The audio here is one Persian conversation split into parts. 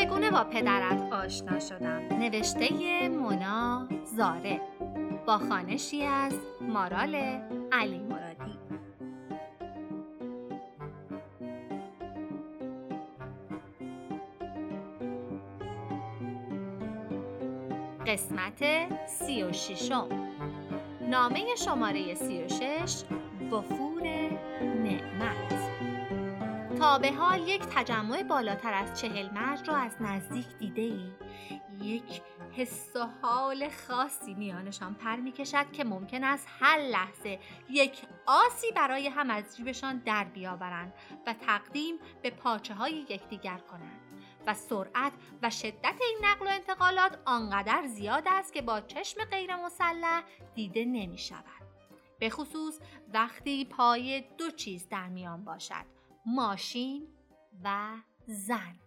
چگونه با پدرت آشنا شدم؟ نوشته مونا زاره با خانشی از مارال علی مرادی. قسمت سی و ششم. نامه شماره سی و شش وفور تا به حال یک تجمع بالاتر از چهل مرد را از نزدیک دیده ای؟ یک حس و حال خاصی میانشان پر می‌کشد که ممکن است هر لحظه یک آسی برای هم از جیبشان در بیاورند و تقدیم به پاچه های یکدیگر کنند و سرعت و شدت این نقل و انتقالات آنقدر زیاد است که با چشم غیر مسلح دیده نمی شود. به خصوص وقتی پای دو چیز در میان باشد ماشین و زن.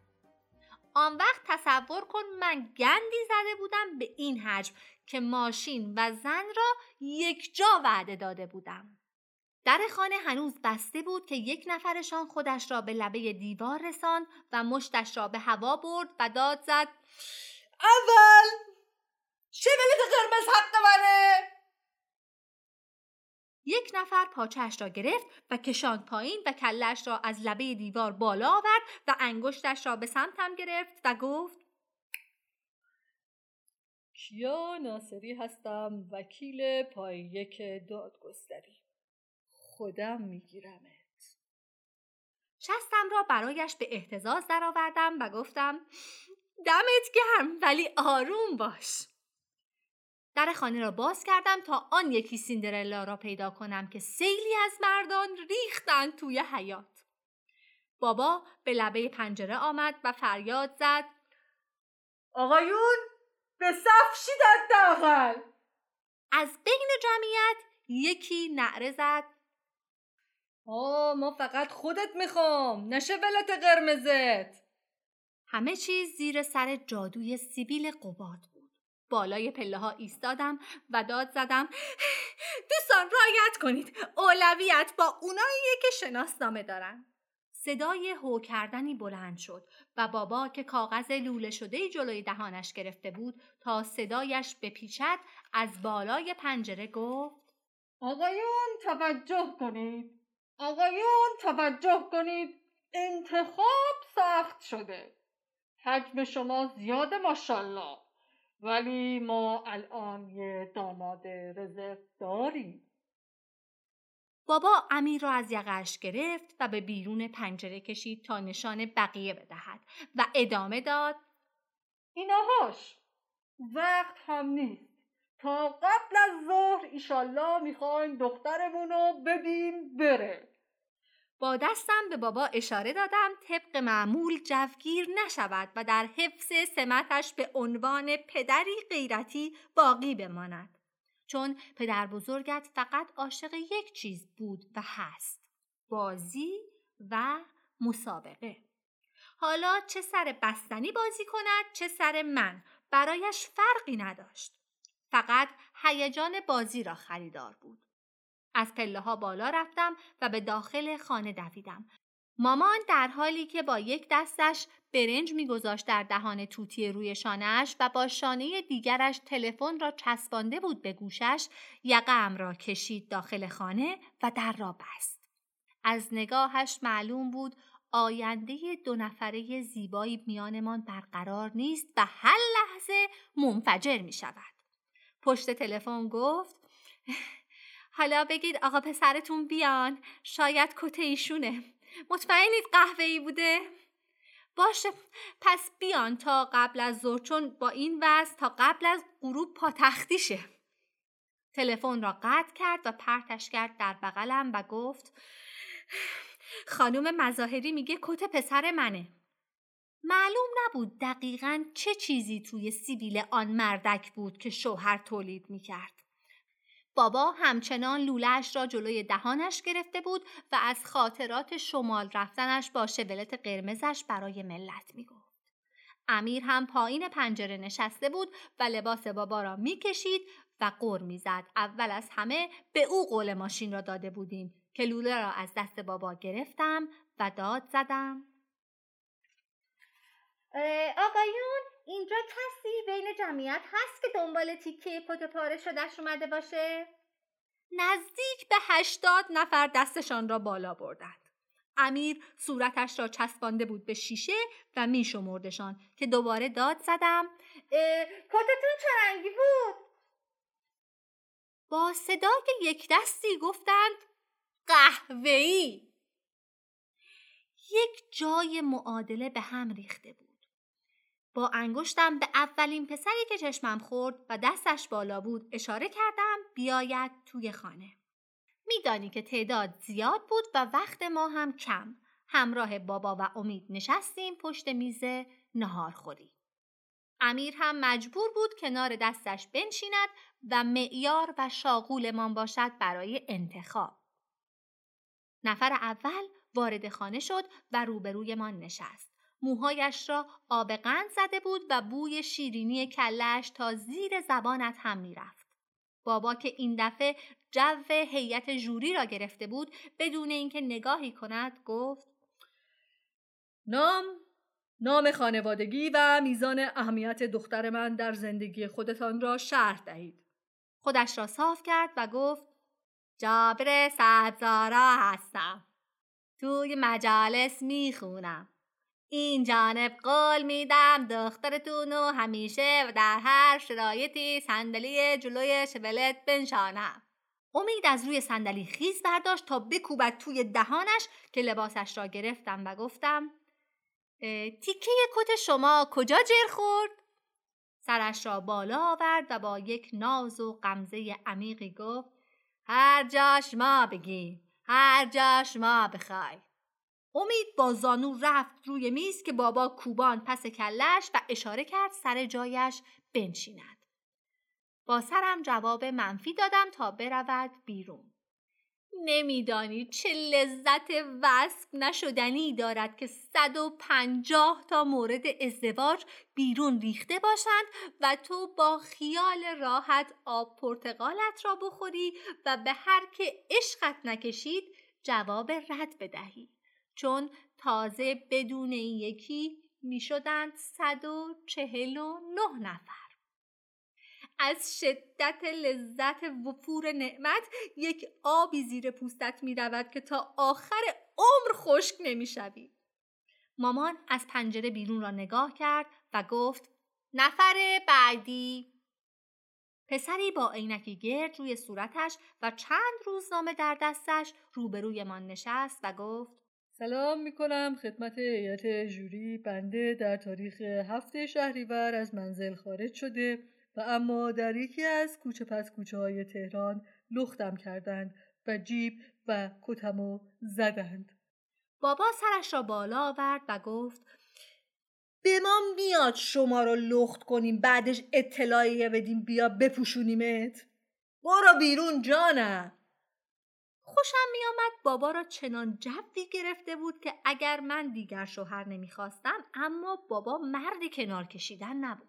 آن وقت تصور کن من گندی زده بودم به این حجم که ماشین و زن را یک جا وعده داده بودم. در خانه هنوز بسته بود که یک نفرشان خودش را به لبه دیوار رساند و مشتش را به هوا برد و داد زد اول چه قرمز حق منه؟ یک نفر پاچهش را گرفت و کشاند پایین و کلش را از لبه دیوار بالا آورد و انگشتش را به سمتم گرفت و گفت کیا ناصری هستم وکیل پای یک دادگستری. خودم میگیرمت. شستم را برایش به احتزاز درآوردم و گفتم دمت گرم ولی آروم باش. در خانه را باز کردم تا آن یکی سیندرلا را پیدا کنم که سیلی از مردان ریختند توی حیات. بابا به لبه پنجره آمد و فریاد زد آقایون به صف شیدت داخل از بین جمعیت یکی نعره زد آه ما فقط خودت می‌خوام نشه ولت قرمزت همه چیز زیر سر جادوی سیبیل قباد بالای پله ها ایستادم و داد زدم دوستان رایت کنید اولویت با اونایی که شناسنامه دارن. صدای هو کردنی بلند شد و بابا که کاغذ لوله شده جلوی دهانش گرفته بود تا صدایش بپیچد از بالای پنجره گفت آقایون توجه کنید. آقایون توجه کنید. انتخاب سخت شده. حجم شما زیاده ماشالله ولی ما الان یه داماد رزرو داریم. بابا امیر را از یقش گرفت و به بیرون پنجره کشید تا نشان بقیه بدهد و ادامه داد. ایناهاش وقت هم نیست. تا قبل از ظهر ایشالله می‌خوایم دخترمون رو بدیم بره. با دستم به بابا اشاره دادم طبق معمول جوگیر نشود و در حفظ سمتش به عنوان پدری غیرتی باقی بماند. چون پدر بزرگت فقط عاشق یک چیز بود و هست. بازی و مسابقه. حالا چه سر بستنی بازی کند چه سر من برایش فرقی نداشت. فقط هیجان بازی را خریدار بود. از پله ها بالا رفتم و به داخل خانه دویدم. مامان در حالی که با یک دستش برنج میگذاشت در دهان توتی روی شانهش و با شانه دیگرش تلفن را چسبانده بود به گوشش یقم را کشید داخل خانه و در را بست. از نگاهش معلوم بود آینده دو نفره زیبایی میانمان برقرار نیست و هر لحظه منفجر می شود. پشت تلفن گفت حالا بگید آقا پسرتون بیان. شاید کته ایشونه. مطمئنید قهوه ای بوده؟ باشه. پس بیان تا قبل از ظهر چون با این وضع تا قبل از غروب پاتختیشه. تلفن را قطع کرد و پرتش کرد در بغلم و گفت خانم مظاهری میگه کت پسر منه. معلوم نبود دقیقا چه چیزی توی سیبیل آن مردک بود که شوهر تولید می‌کرد. بابا همچنان لولهش را جلوی دهانش گرفته بود و از خاطرات شمال رفتنش با شولت قرمزش برای ملت می‌گفت. امیر هم پایین پنجره نشسته بود و لباس بابا را می‌کشید و قر می‌زد. اول از همه به او قول ماشین را داده بودیم که لوله را از دست بابا گرفتم و داد زدم. آقایون اینجا کسی بین جمعیت هست که دنبال تیکه کت پاره شدهش اومده باشه؟ نزدیک به هشتاد نفر دستشان را بالا بردند. امیر صورتش را چسبانده بود به شیشه و می شمردشان که دوباره داد زدم کتتون چه رنگی بود؟ با صدای یک دستی گفتند قهوه‌ای یک جای معادله به هم ریخته بود. با انگشتم به اولین پسری که چشمم خورد و دستش بالا بود اشاره کردم بیاید توی خانه. میدانی که تعداد زیاد بود و وقت ما هم کم. همراه بابا و امید نشستیم پشت میز نهارخوری. امیر هم مجبور بود کنار دستش بنشیند و معیار و شاغولمان باشد برای انتخاب. نفر اول وارد خانه شد و روبرویمان نشست. موهایش را آب قند زده بود و بوی شیرینی کلش تا زیر زبانت هم می‌رفت. بابا که این دفعه جو هیئت جوری را گرفته بود بدون اینکه نگاهی کند گفت نام نام خانوادگی و میزان اهمیت دختر من در زندگی خودتان را شرح دهید. خودش را صاف کرد و گفت جابر سبزارا هستم. توی مجالس می‌خونم. این جانب قول میدم دخترتون همیشه و در هر شرایطی صندلی جلوی شبلت بنشانم. امید از روی صندلی خیز برداشت تا بکوبد توی دهانش که لباسش را گرفتم و گفتم تیکه کت شما کجا جر خورد؟ سرش را بالا آورد و با یک ناز و غمزه عمیقی گفت هر جاش ما بگی هر جاش ما بخوای امید با زانو رفت روی میز که بابا کوبان پس کلش و اشاره کرد سر جایش بنشیند. با سرم جواب منفی دادم تا برود بیرون. نمیدانی چه لذت وصف نشدنی دارد که 150 تا مورد ازدواج بیرون ریخته باشند و تو با خیال راحت آب پرتقالت را بخوری و به هر که عشقت نکشید جواب رد بدهی. چون تازه بدون یکی می شدند صد و چهل و نه نفر. از شدت لذت وفور نعمت یک آبی زیر پوستت می رود که تا آخر عمر خشک نمی شوی. مامان از پنجره بیرون را نگاه کرد و گفت نفر بعدی پسری با عینکی گرد روی صورتش و چند روزنامه در دستش روبرویمان نشست و گفت سلام می‌کنم خدمت هیئت جوری بنده در تاریخ هفته شهریور از منزل خارج شده و اما در یکی از کوچه پس کوچه های تهران لختم کردند و جیب و کتمو زدند. بابا سرش را بالا آورد و گفت به ما میاد شما رو لخت کنیم بعدش اطلاعیه بدیم بیا بپوشونیمت. برو بیرون جانم. خوشم میآمد بابا را چنان جوی گرفته بود که اگر من دیگر شوهر نمی‌خواستم اما بابا مرد کنار کشیدن نبود.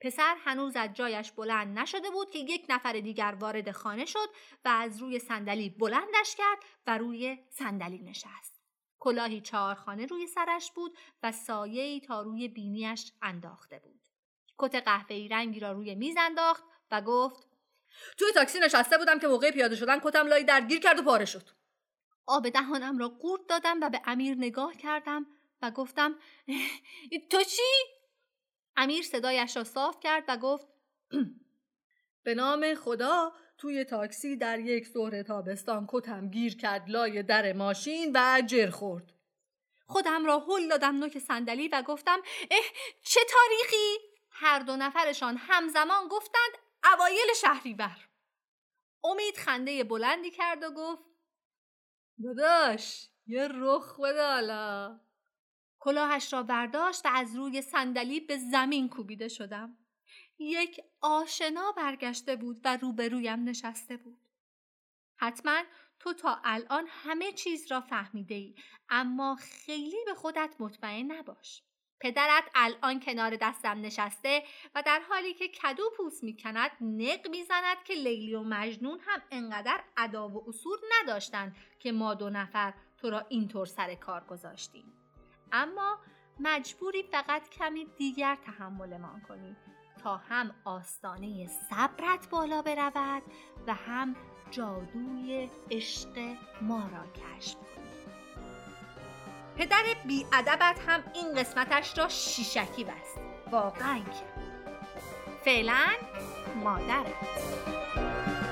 پسر هنوز از جایش بلند نشده بود که یک نفر دیگر وارد خانه شد و از روی صندلی بلندش کرد و روی صندلی نشست. کلاهی چهارخانه روی سرش بود و سایه‌ای تا روی بینیش انداخته بود. کت قهوه‌ای رنگی را روی میز انداخت و گفت توی تاکسی نشسته بودم که موقع پیاده شدن کتم لای درگیر کرد و پاره شد. آب دهانم را قورت دادم و به امیر نگاه کردم و گفتم تو چی؟ امیر صدایش را صاف کرد و گفت به نام خدا توی تاکسی در یک ظهر تابستان کتم گیر کرد لای در ماشین و جر خورد. خودم را هل دادم نوک صندلی و گفتم اه چه تاریخی؟ هر دو نفرشان همزمان گفتند اوایل شهریور. امید خنده بلندی کرد و گفت داداش یه رخ بده کلاهش را برداشت و از روی صندلی به زمین کوبیده شدم. یک آشنا برگشته بود و روبرویم نشسته بود. حتما تو تا الان همه چیز را فهمیده ای اما خیلی به خودت مطمئن نباش. پدرت الان کنار دستم نشسته و در حالی که کدو پوست می‌کند نق می‌زند که لیلی و مجنون هم انقدر ادا و اصول نداشتند که ما دو نفر تو را اینطور سر کار گذاشتیم. اما مجبوری فقط کمی دیگر تحملمان کنی تا هم آستانه صبرت بالا برود و هم جادوی عشق ما را کشف کنی. پدر بیادبت هم این قسمتش را شیشکی بست واقعا که. فعلا مادرت.